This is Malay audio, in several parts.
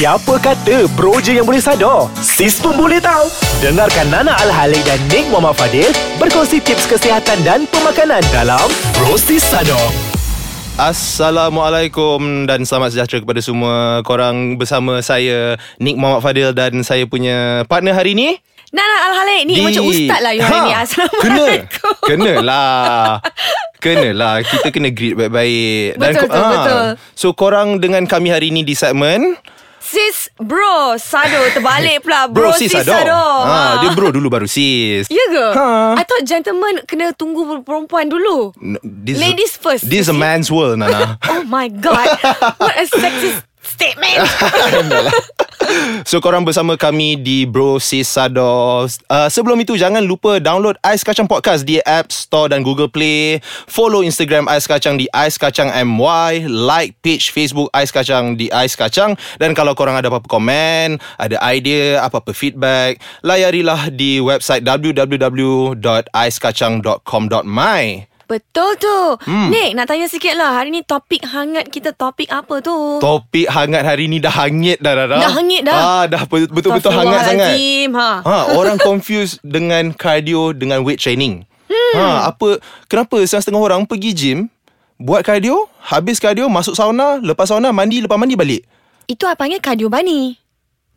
Siapa kata bro je yang boleh sadar? Sis pun boleh tahu. Dengarkan Nana Al-Halik dan Nick Muhammad Fadil berkongsi tips kesihatan dan pemakanan dalam Bro Sis Sadar. Assalamualaikum dan selamat sejahtera kepada semua korang bersama saya Nick Muhammad Fadil dan saya punya partner hari ni Nana Al-Halik ni macam ustaz lah you hari ni. Assalamualaikum. Kena Kena lah Kena lah Kita kena greet baik-baik Betul, betul, ah, betul. So korang dengan kami hari ni di segmen Sis bro Sado terbalik pula. Bro, sis, Sado. Sado. Ha, Dia bro dulu baru sis. Ya ke? Ha. I thought gentleman kena tunggu perempuan dulu. No, this Ladies first, This is a man's world Nana. Oh my god. What a sexist statement. So korang bersama kami di Bro Sis Sado uh, Sebelum itu jangan lupa download Ais Kacang Podcast di App Store dan Google Play. Follow Instagram Ais Kacang di Ais Kacang MY Like page Facebook Ais Kacang di Ais Kacang. Dan kalau korang ada apa-apa komen Ada idea, apa-apa feedback Layarilah di website www.aiskacang.com.my Betul tu hmm. Nick nak tanya sikit lah Hari ni topik hangat kita topik apa tu? Topik hangat hari ni dah hangit dah dah. Dah hangit dah? Ah, dah betul-betul hangat sangat. Astaghfirullahaladzim, ha. Ha, orang confuse dengan cardio dengan weight training. Hmm. Ha, apa kenapa setengah orang pergi gym, buat cardio, habis cardio masuk sauna, lepas sauna mandi, lepas mandi balik. Itu I panggil cardio bunny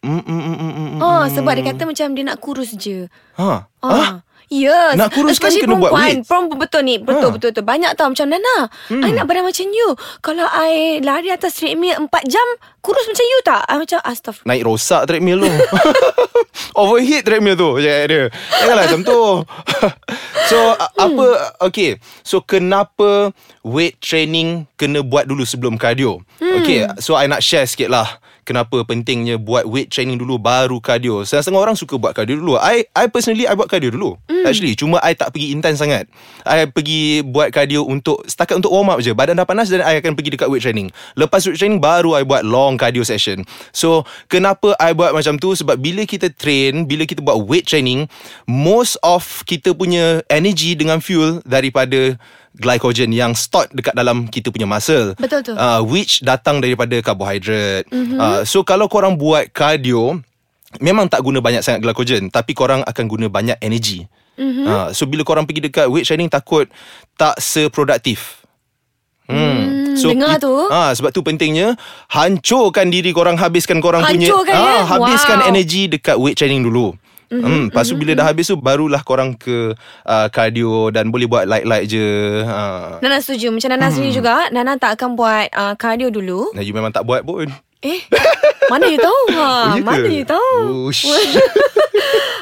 Mm, mm, mm, mm, mm, mm. Oh, sebab dia kata macam dia nak kurus je. Ha. Ah. Ah. Yes. Nak kuruskan Especially kena buat perempuan. weights. Perempuan betul ni. Betul, Ha. betul, betul. Banyak tau macam Nana. Hmm. I nak badan macam you. Kalau I lari atas treadmill 4 jam, kurus macam you tak? I macam astagfirullah. Naik rosak treadmill tu Overheat treadmill tu Cakap dia Janganlah macam tu So a- apa Okay So kenapa Weight training Kena buat dulu sebelum cardio Okay So I nak share sikit lah Kenapa pentingnya Buat weight training dulu Baru cardio. Setengah-setengah orang suka buat cardio dulu. I I personally I buat cardio dulu. Actually Cuma I tak pergi intense sangat. I pergi buat cardio untuk Setakat untuk warm up je. Badan dah panas Dan I akan pergi dekat weight training. Lepas weight training Baru I buat long cardio session. So Kenapa I buat macam tu? Sebab bila kita train Bila kita buat weight training Most of kita punya energy dengan fuel Daripada glycogen yang stored dekat dalam kita punya muscle. Betul tu. Uh, which datang daripada karbohidrat. Mm-hmm. Uh, so kalau korang buat cardio memang tak guna banyak sangat glycogen tapi korang akan guna banyak energy. Mm-hmm. Uh, so bila korang pergi dekat weight training takut tak seproduktif. Hmm. dengar tu. Ah sebab tu pentingnya hancurkan diri korang habiskan korang Hancurkan, punya ya? ah habiskan Wow. energi dekat weight training dulu. Mm-hmm, hmm, lepas tu bila dah habis tu barulah korang ke uh, cardio dan boleh buat light-light je. Ha. Nana setuju. Macam Nana sendiri juga, Nana tak akan buat uh, cardio dulu. Nah, you memang tak buat pun. Eh, mana you tahu? Ha, Oh, mana you tahu? Ush.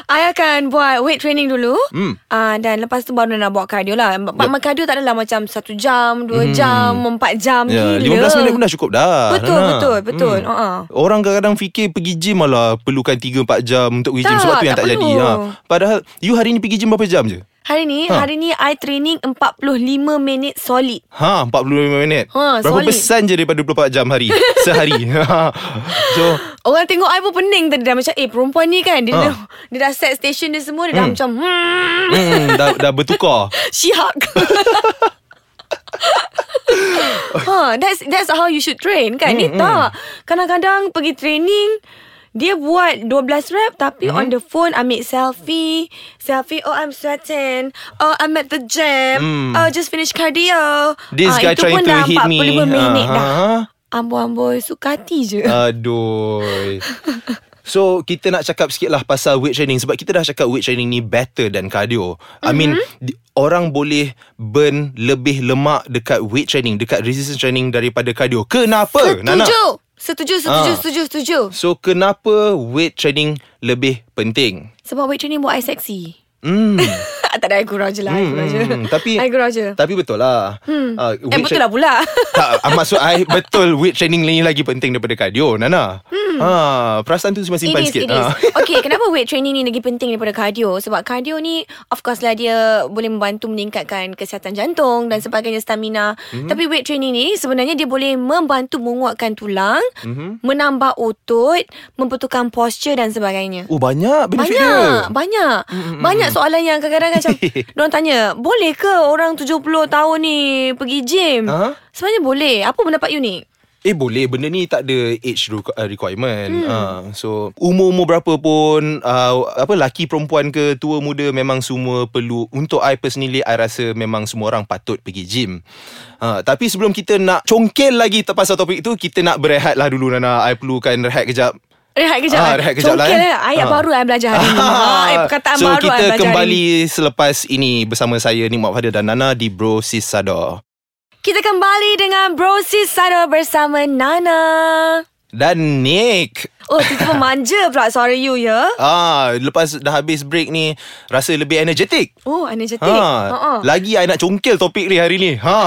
I akan buat weight training dulu Hmm. uh, Dan lepas tu baru nak buat cardio lah Yep. Yep. Cardio tak adalah macam 1 jam, 2 jam, 4 jam Ya, Gila 15 minit pun dah cukup dah. Betul, Nana. betul, betul. Uh-uh. Orang kadang-kadang fikir pergi gym malah perlukan 3-4 jam untuk pergi gym Tak, sebab tu yang tak tak, jadi. Ha. Padahal you hari ni pergi gym berapa jam je? Hari ni, Ha. hari ni I training 45 minit solid Ha, 45 minit. Ha, Berapa solid. persen je daripada 24 jam hari? Sehari. Ha. so, Orang tengok I pun pening tadi Dah macam Eh perempuan ni kan Dia, Ha. dah, dia dah set station dia semua Dia dah macam hmm, hmm, dah, dah bertukar. Shihak ha, that's that's how you should train kan. Ni tak. Kadang-kadang pergi training dia buat 12 rep tapi Hmm. on the phone ambil selfie. Selfie, oh I'm sweating. Oh I'm at the gym. Hmm. Oh just finish cardio. This Ah, guy itu trying pun to dah hit me. 45 minit Ah, dah. ah. Amboi-amboi suka hati je. Aduh. So kita nak cakap sikit lah pasal weight training Sebab kita dah cakap weight training ni better than cardio I mean di, Orang boleh burn lebih lemak dekat weight training Dekat resistance training daripada cardio Kenapa Nana? Setuju. Setuju, setuju, Ah. setuju, setuju. So kenapa weight training lebih penting? Sebab weight training buat I seksi. Hmm. tak ada, I gurau je lah. Gurau je. Hmm, tapi I gurau je. Tapi betul lah. Hmm. Uh, Eh, betul lah pula. tak, ah, maksud I betul weight training ni lagi penting daripada cardio, Nana. Hmm. Ha, perasaan tu simpan It is, sikit. it is. Ha. Okay, kenapa weight training ni lagi penting daripada cardio? Sebab cardio ni, of course lah dia boleh membantu meningkatkan kesihatan jantung dan sebagainya, stamina. Mm-hmm. Tapi weight training ni sebenarnya dia boleh membantu menguatkan tulang, mm-hmm. menambah otot, membetulkan posture dan sebagainya. Oh banyak benefit Banyak, dia. banyak. Mm-hmm. Banyak soalan yang kadang-kadang macam Diorang tanya Boleh ke orang 70 tahun ni Pergi gym Ha? Sebenarnya boleh Apa pendapat you ni? Eh boleh Benda ni tak ada Age uh, requirement hmm. uh, So Umur-umur berapa pun uh, Apa Laki perempuan ke Tua muda Memang semua perlu Untuk I personally I rasa memang semua orang Patut pergi gym uh, Tapi sebelum kita nak Congkel lagi Pasal topik itu Kita nak berehat lah dulu Nana I perlukan rehat kejap Rehat kejap. Ah, rehat kejap lah, Congkel eh. eh. Ayat Ah. baru I belajar hari ni. Ha, eh, perkataan so, baru I kita kembali hari selepas ini Bersama saya Nik Muhammad Fadil dan Nana Di Bro Sis Sador Kita kembali dengan Bro Sis Sado bersama Nana. Dan Nick Oh, tiba-tiba manja pula suara you ya. Ah, lepas dah habis break ni rasa lebih energetik. Oh, energetik. Ha, Ha-ha. lagi I nak congkel topik ni hari ni. Ha.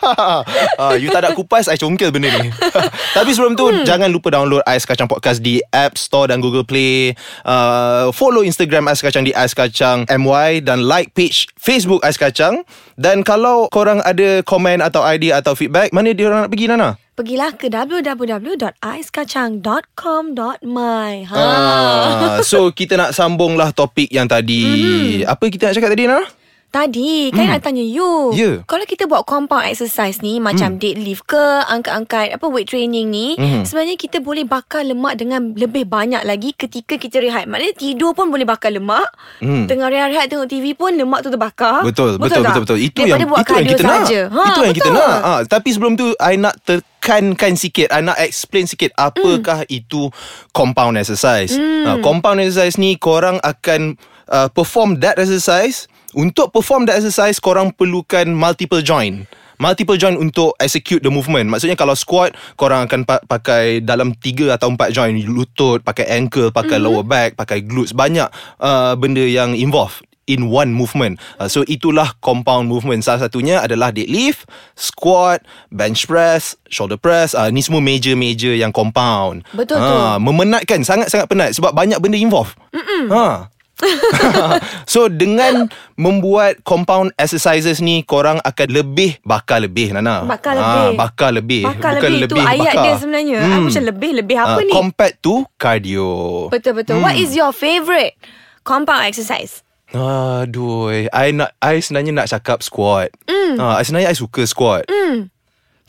ha you tak nak kupas I congkel benda ni. Tapi sebelum tu hmm. jangan lupa download Ais Kacang Podcast di App Store dan Google Play. Uh, follow Instagram Ais Kacang di Ais Kacang MY dan like page Facebook Ais Kacang. Dan kalau korang ada komen atau idea atau feedback, mana dia orang nak pergi Nana? Pergilah ke www.aiskacang.com.my. Ha. Ah, so kita nak sambung lah topik yang tadi. Hmm. Apa kita nak cakap tadi Nana? Tadi kan nak tanya you. Ya. Kalau kita buat compound exercise ni macam deadlift ke, angkat-angkat apa weight training ni, Mhm. sebenarnya kita boleh bakar lemak dengan lebih banyak lagi ketika kita rehat. Maknanya tidur pun boleh bakar lemak. Hmm. Tengah rehat tengok TV pun lemak tu terbakar. Betul, betul, tak? betul, betul. Itu Daripada yang buat itu yang kita nak. saja. Ha, itu yang kita betul. nak. Ha, tapi sebelum tu I nak tekankan sikit, I nak explain sikit apakah Hmm. itu compound exercise. Ha, compound exercise ni korang akan uh, perform that exercise. Untuk perform that exercise korang perlukan multiple joint. Multiple joint untuk execute the movement. Maksudnya kalau squat korang akan pa- pakai dalam 3 atau 4 joint lutut, pakai ankle, pakai mm-hmm. lower back, pakai glutes, banyak uh, benda yang involve in one movement. Uh, so itulah compound movement. Salah satunya adalah deadlift, squat, bench press, shoulder press. Uh, ni semua major-major yang compound. Betul Ah, Memenatkan, sangat-sangat penat sebab banyak benda involve. Mm-mm. Ha. so dengan membuat compound exercises ni korang akan lebih bakar lebih Nana. Bakar Ah, lebih. bakar lebih. Bakar Bukan lebih, tu ayat dia sebenarnya. Hmm. macam lebih lebih apa Ah, ni? Compared to cardio. betul betul. What is your favourite compound exercise? Aduh, I nak I sebenarnya nak cakap squat. Mm. Ha, I sebenarnya I suka squat. Hmm.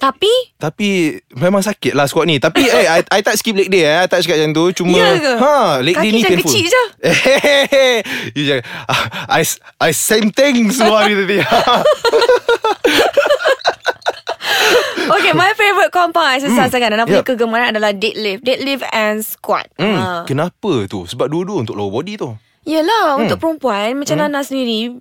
Tapi Tapi memang sakit lah squat ni. Tapi eh I, I tak skip leg day eh. I tak cakap macam tu. Cuma Ya ke? ha leg Kaki day ni painful. kecil je. you jangan. Ah, I I same thing semua hari tadi. Okay my favourite compound exercise Hmm. kan Dan punya Yep. kegemaran adalah deadlift Deadlift and squat hmm, ha. kenapa tu? Sebab dua-dua untuk lower body tu. Yelah Hmm. Untuk perempuan Macam Nana sendiri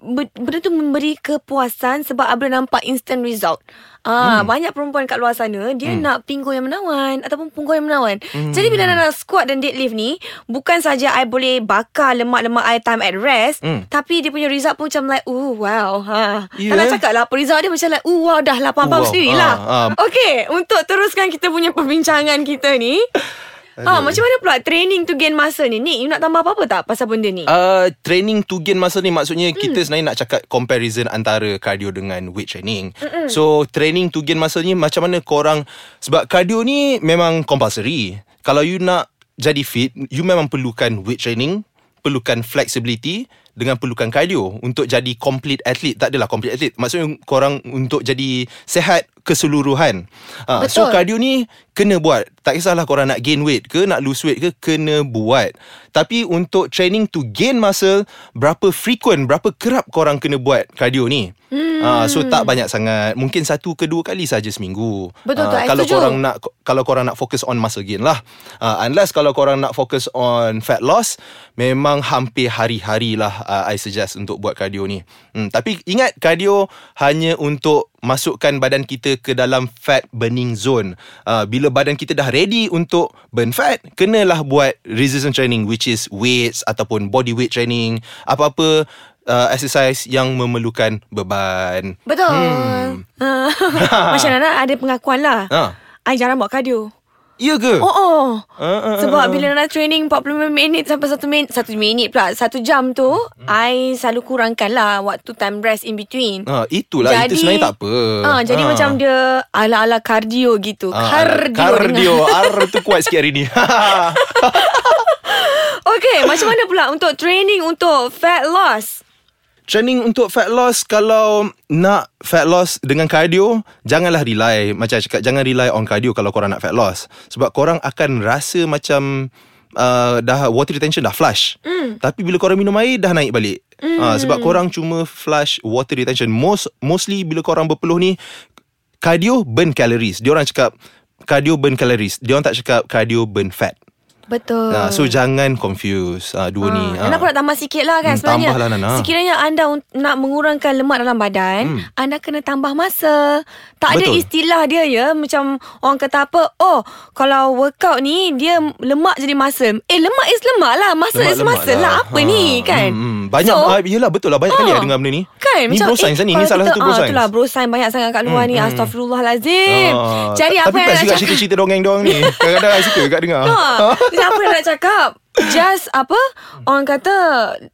Benda tu memberi kepuasan Sebab Abra nampak instant result Ah, Hmm. Banyak perempuan kat luar sana Dia nak pinggul yang menawan Ataupun punggung yang menawan Jadi bila Hmm. Nana squat dan deadlift ni Bukan saja I boleh bakar lemak-lemak I time at rest Hmm. Tapi dia punya result pun macam like Ooh wow ha. Ya, Nana eh? cakap lah result dia macam like Ooh wow dah lah faham-faham Wow. sendiri Ah, lah ah. Okay Untuk teruskan kita punya perbincangan kita ni Ah, macam mana pula training to gain muscle ni? Nick, you nak tambah apa-apa tak pasal benda ni? Uh, training to gain muscle ni maksudnya hmm. kita sebenarnya nak cakap comparison antara cardio dengan weight training. Mm-mm. So training to gain muscle ni macam mana korang sebab cardio ni memang compulsory. Kalau you nak jadi fit, you memang perlukan weight training, perlukan flexibility dengan perlukan cardio untuk jadi complete athlete. Tak adalah complete athlete. Maksudnya korang untuk jadi sehat keseluruhan. Uh, so Betul. cardio ni kena buat. Tak kisahlah korang nak gain weight ke, nak lose weight ke, kena buat. Tapi untuk training to gain muscle, berapa frequent, berapa kerap korang kena buat cardio ni? Hmm. Uh, so tak banyak sangat. Mungkin satu ke dua kali saja seminggu. Betul, Ah, betul. I kalau setuju. korang nak kalau korang nak fokus on muscle gain lah. Uh, unless kalau korang nak fokus on fat loss, memang hampir hari-hari lah uh, I suggest untuk buat cardio ni. Hmm, tapi ingat cardio hanya untuk masukkan badan kita ke dalam fat burning zone. Uh, bila badan kita dah ready untuk burn fat, kenalah buat resistance training which is weights ataupun body weight training, apa-apa uh, exercise yang memerlukan beban. Betul. Hmm. Macam Nana ada pengakuan lah. Ha. I jarang buat cardio. Ya ke? Oh, oh. Ah, ah, Sebab ah, bila Nana training 45 minit sampai 1 minit, 1 minit pula, 1 jam tu, I selalu kurangkan lah waktu time rest in between. Ha, itulah itu sebenarnya tak apa. Ah, jadi Ha. macam dia ala-ala cardio gitu. Ah, cardio. Dengan- R tu kuat sikit hari ni Okay, macam mana pula untuk training untuk fat loss? Training untuk fat loss Kalau nak fat loss dengan cardio Janganlah rely. Macam cakap Jangan rely on cardio Kalau korang nak fat loss. Sebab korang akan rasa macam uh, Dah water retention dah flush. Mm. Tapi bila korang minum air Dah naik balik. Mm. uh, Sebab korang cuma flush water retention. Most Mostly bila korang berpeluh ni Cardio burn calories. Dia orang cakap Cardio burn calories. Dia orang tak cakap Cardio burn fat Betul. uh, So jangan confuse uh, Dua ni Ah, Nana pun nak tambah sikit lah kan Hmm, sebenarnya. tambahlah, Nana. Sekiranya anda nak mengurangkan lemak dalam badan, Hmm. anda kena tambah masa. Tak ada Betul. istilah dia ya. Macam orang kata apa, oh kalau workout ni dia lemak jadi masa. Eh lemak is lemak lah. Masa is Lemak-lemak masa lah. Apa ni kan? hmm, hmm. Banyak So, so, Yelah betul lah Banyak kali Ah. I dengar benda ni Kan Ni bro science ni Ni kalau salah kita- satu bro ah, science Itulah bro science banyak sangat kat luar ni Hmm, hmm. Astaghfirullahalazim Ah, Jadi apa Tapi yang nak cakap cerita-cerita dongeng-dongeng ni Kadang-kadang suka kat dengar Ha, jadi apa nak cakap Just apa Orang kata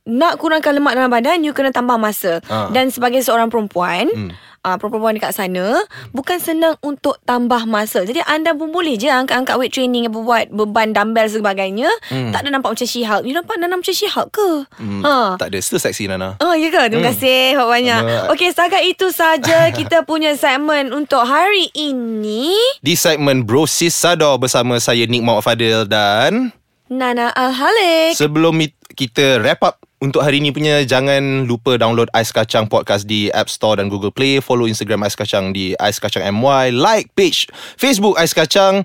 Nak kurangkan lemak dalam badan You kena tambah masa Ha. Dan sebagai seorang perempuan Hmm. Uh, Perempuan dekat sana Bukan senang untuk tambah masa Jadi anda pun boleh je Angkat-angkat weight training Apa buat Beban dumbbell sebagainya Hmm. Tak ada nampak macam She-Hulk You nampak Nana macam She-Hulk ke hmm, ha. Tak ada Still seksi Nana Oh ya ke? Terima Hmm. kasih banyak. Sama. Okey, setakat itu saja kita punya segmen untuk hari ini. Di segmen Bro Sis Sador Bersama saya Nick Muhammad Fadil Dan Nana Al-Halik. Sebelum it- kita wrap up untuk hari ni punya Jangan lupa download Ais Kacang Podcast Di App Store dan Google Play Follow Instagram Ais Kacang Di Ais Kacang MY Like page Facebook Ais Kacang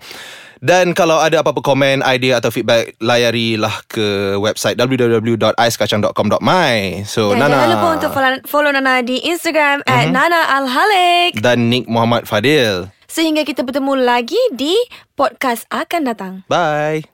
dan kalau ada apa-apa komen, idea atau feedback, layarilah ke website www.aiskacang.com.my. So, Dan Nana jangan lupa untuk follow, follow Nana di Instagram Mhm. at Nana Al-Halik. dan Nick Muhammad Fadil. Sehingga kita bertemu lagi di podcast akan datang. Bye.